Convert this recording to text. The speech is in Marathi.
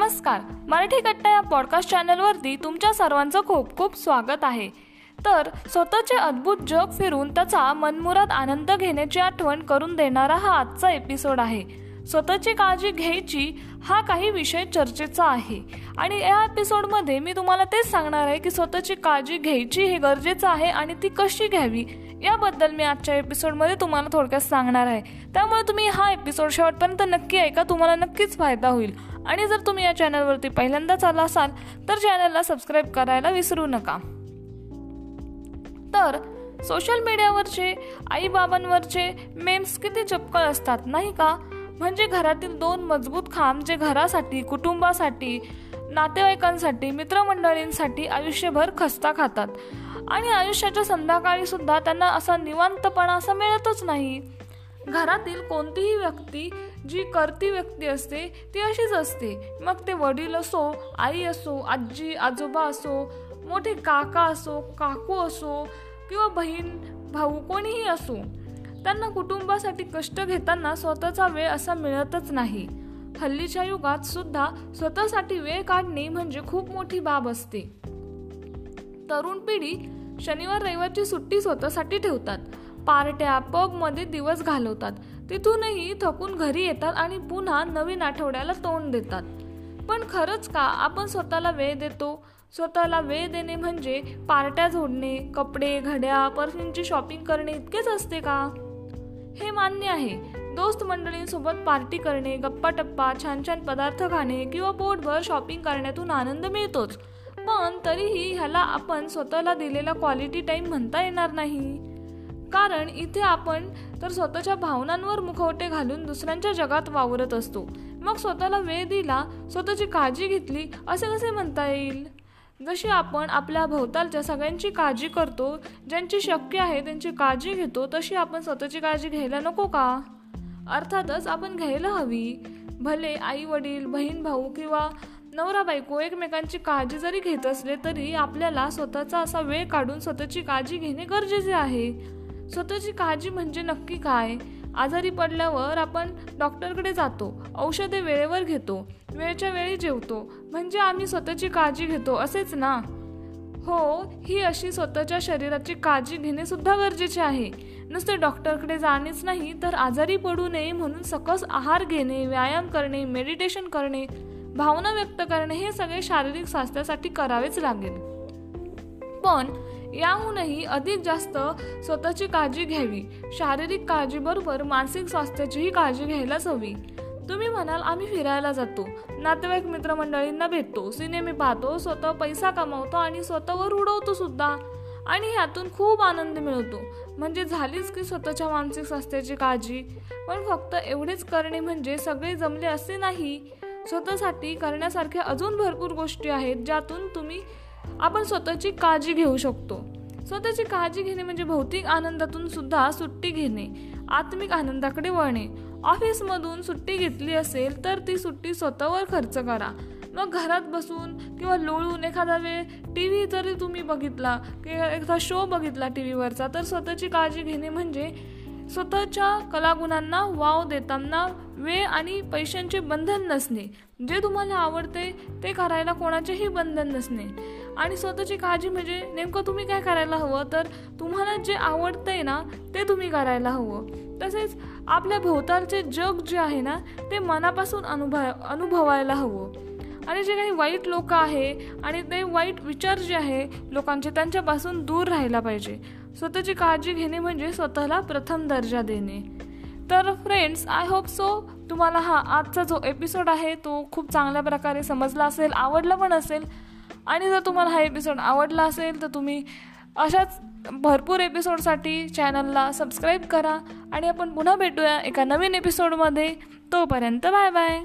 नमस्कार. मराठी कट्टा या पॉडकास्ट चॅनलवरती तुमच्या सर्वांचं खूप खूप स्वागत आहे. तर स्वतःचे अद्भुत जग फिरून त्याचा मनमुराद आनंद घेण्याची आठवण करून देणारा हा आजचा एपिसोड आहे. स्वतःची काळजी घ्यायची हा काही विषय चर्चेचा आहे. आणि या एपिसोडमध्ये मी तुम्हाला तेच सांगणार आहे की स्वतःची काळजी घ्यायची हे गरजेचं आहे आणि ती कशी घ्यावी याबद्दल मी आजच्या एपिसोडमध्ये तुम्हाला थोडक्यात सांगणार आहे. त्यामुळे तुम्ही हा एपिसोड शेवटपर्यंत नक्की ऐका तुम्हाला नक्कीच फायदा होईल. आणि जर तुम्ही या चॅनलवरती पहिल्यांदाच आला असाल तर चॅनलला सबस्क्राईब करायला विसरू नका. तर सोशल मीडियावरचे आईबाबांवरचे मेम्स किती चपकळ असतात नाही का? म्हणजे घरातील दोन मजबूत खांब जे घरासाठी कुटुंबासाठी नातेवाईकांसाठी मित्रमंडळींसाठी आयुष्यभर खस्ता खातात. आणि आयुष्याच्या संध्याकाळी सुद्धा त्यांना असा निवांतपणा असा मिळतच नाही. घरातील कोणतीही व्यक्ती जी करती व्यक्ती असते ती अशीच असते. मग ते वडील असो आई असो आजी आजोबा असो मोठे काका असो काकू असो किंवा बहीण भाऊ कोणीही असो त्यांना कुटुंबासाठी कष्ट घेताना स्वतःचा वेळ असा मिळतच नाही. हल्लीच्या युगात सुद्धा स्वतःसाठी वेळ काढणे म्हणजे खूप मोठी बाब असते. तरुण पिढी शनिवार रविवारची सुट्टी स्वतःसाठी ठेवतात. पार्ट्या पबमध्ये दिवस घालवतात. तिथूनही थकून घरी येतात आणि पुन्हा नवीन आठवड्याला तोंड देतात. पण खरंच का? आपण स्वतःला वेळ देतो. स्वतःला वेळ देणे म्हणजे पार्ट्या जोडणे कपडे घड्या परफ्यूमची शॉपिंग करणे इतकेच असते का? हे मान्य आहे. दोस्त मंडळींसोबत पार्टी करणे गप्पा टप्पा छान छान पदार्थ खाणे किंवा पोटभर शॉपिंग करण्यातून आनंद मिळतोच. पण तरीही ह्याला आपण स्वतःला दिलेला क्वालिटी टाईम म्हणता येणार नाही. कारण इथे आपण तर स्वतःच्या भावनांवर मुखवटे घालून दुसऱ्यांच्या जगात वावरत असतो. मग स्वतःला वेळ दिला स्वतःची काळजी घेतली असे कसे म्हणता येईल? जशी आपण आपल्या भोवतालच्या सगळ्यांची काळजी करतो ज्यांची शक्य आहे त्यांची काळजी घेतो तशी आपण स्वतःची काळजी घ्यायला नको का? अर्थातच आपण घ्यायला हवी. भले आई वडील बहीण भाऊ किंवा नवरा बायको एकमेकांची काळजी जरी घेत असले तरी आपल्याला स्वतःचा असा वेळ काढून स्वतःची काळजी घेणे गरजेचे आहे. स्वतःची काळजी म्हणजे नक्की काय? आजारी पडल्यावर आपण डॉक्टरकडे जातो औषधे वेळेवर घेतो वेळच्या वेळी जेवतो. म्हणजे आम्ही स्वतःची काळजी घेतो असेच ना? हो ही अशी स्वतःच्या शरीराची काळजी घेणे सुद्धा गरजेचे आहे. नुसते डॉक्टरकडे जाणेच नाही तर आजारी पडू नये म्हणून सकस आहार घेणे व्यायाम करणे मेडिटेशन करणे भावना व्यक्त करणे हे सगळे शारीरिक स्वास्थ्यासाठी करावेच लागेल. पण याहूनही अधिक जास्त स्वतःची काळजी घ्यावी. शारीरिक काळजीबरोबर मानसिक स्वास्थ्याचीही काळजी घ्यायलाच हवी तुम्ही म्हणाल आम्ही फिरायला जातो. नातेवाईक मित्रमंडळींना भेटतो. सिनेमे पाहतो. स्वतः पैसा कमावतो आणि स्वतःवर उडवतो सुद्धा. आणि ह्यातून खूप आनंद मिळतो. म्हणजे झालीच की स्वतःच्या मानसिक स्वास्थ्याची काळजी. पण फक्त एवढेच करणे म्हणजे सगळे जमले असे नाही. स्वतःसाठी करण्यासारख्या अजून भरपूर गोष्टी आहेत ज्यातून तुम्ही आपण स्वतःची काळजी घेऊ शकतो. स्वतःची काळजी घेणे म्हणजे भौतिक आनंदातून सुद्धा सुट्टी घेणे आत्मिक आनंदाकडे वळणे. ऑफिसमधून सुट्टी घेतली असेल तर ती सुट्टी स्वतःवर खर्च करा. मग घरात बसून किंवा लोळून एखादा वेळ टी व्ही जरी तुम्ही बघितला किंवा एखादा शो बघितला टी व्हीवरचा तर स्वतःची काळजी घेणे म्हणजे स्वतःच्या कलागुणांना वाव देताना वेळ आणि पैशांचे बंधन नसणे. जे तुम्हाला आवडते ते करायला कोणाचेही बंधन नसणे. आणि स्वतःची काळजी म्हणजे नेमकं तुम्ही काय करायला हवं? तर तुम्हाला जे आवडतंय ना ते तुम्ही करायला हवं. तसेच आपल्या भोवतालचे जग जे आहे ना ते मनापासून अनुभव अनुभवायला हवं. आणि जे काही वाईट लोक आहे आणि ते वाईट विचार जे आहे लोकांचे त्यांच्यापासून दूर राहायला पाहिजे. स्वतःची काळजी घेणे म्हणजे स्वतःला प्रथम दर्जा देणे. तर फ्रेंड्स आय होप सो तुम्हाला हा आजचा जो एपिसोड आहे तो खूप चांगल्या प्रकारे समजला असेल आवडला पण असेल. आणि जर तुम्हाला हा एपिसोड आवडला असेल तर तुम्ही अशाच भरपूर एपिसोडसाठी चॅनलला सबस्क्राईब करा. आणि आपण पुन्हा भेटूया एका नवीन एपिसोडमध्ये तोपर्यंत बाय बाय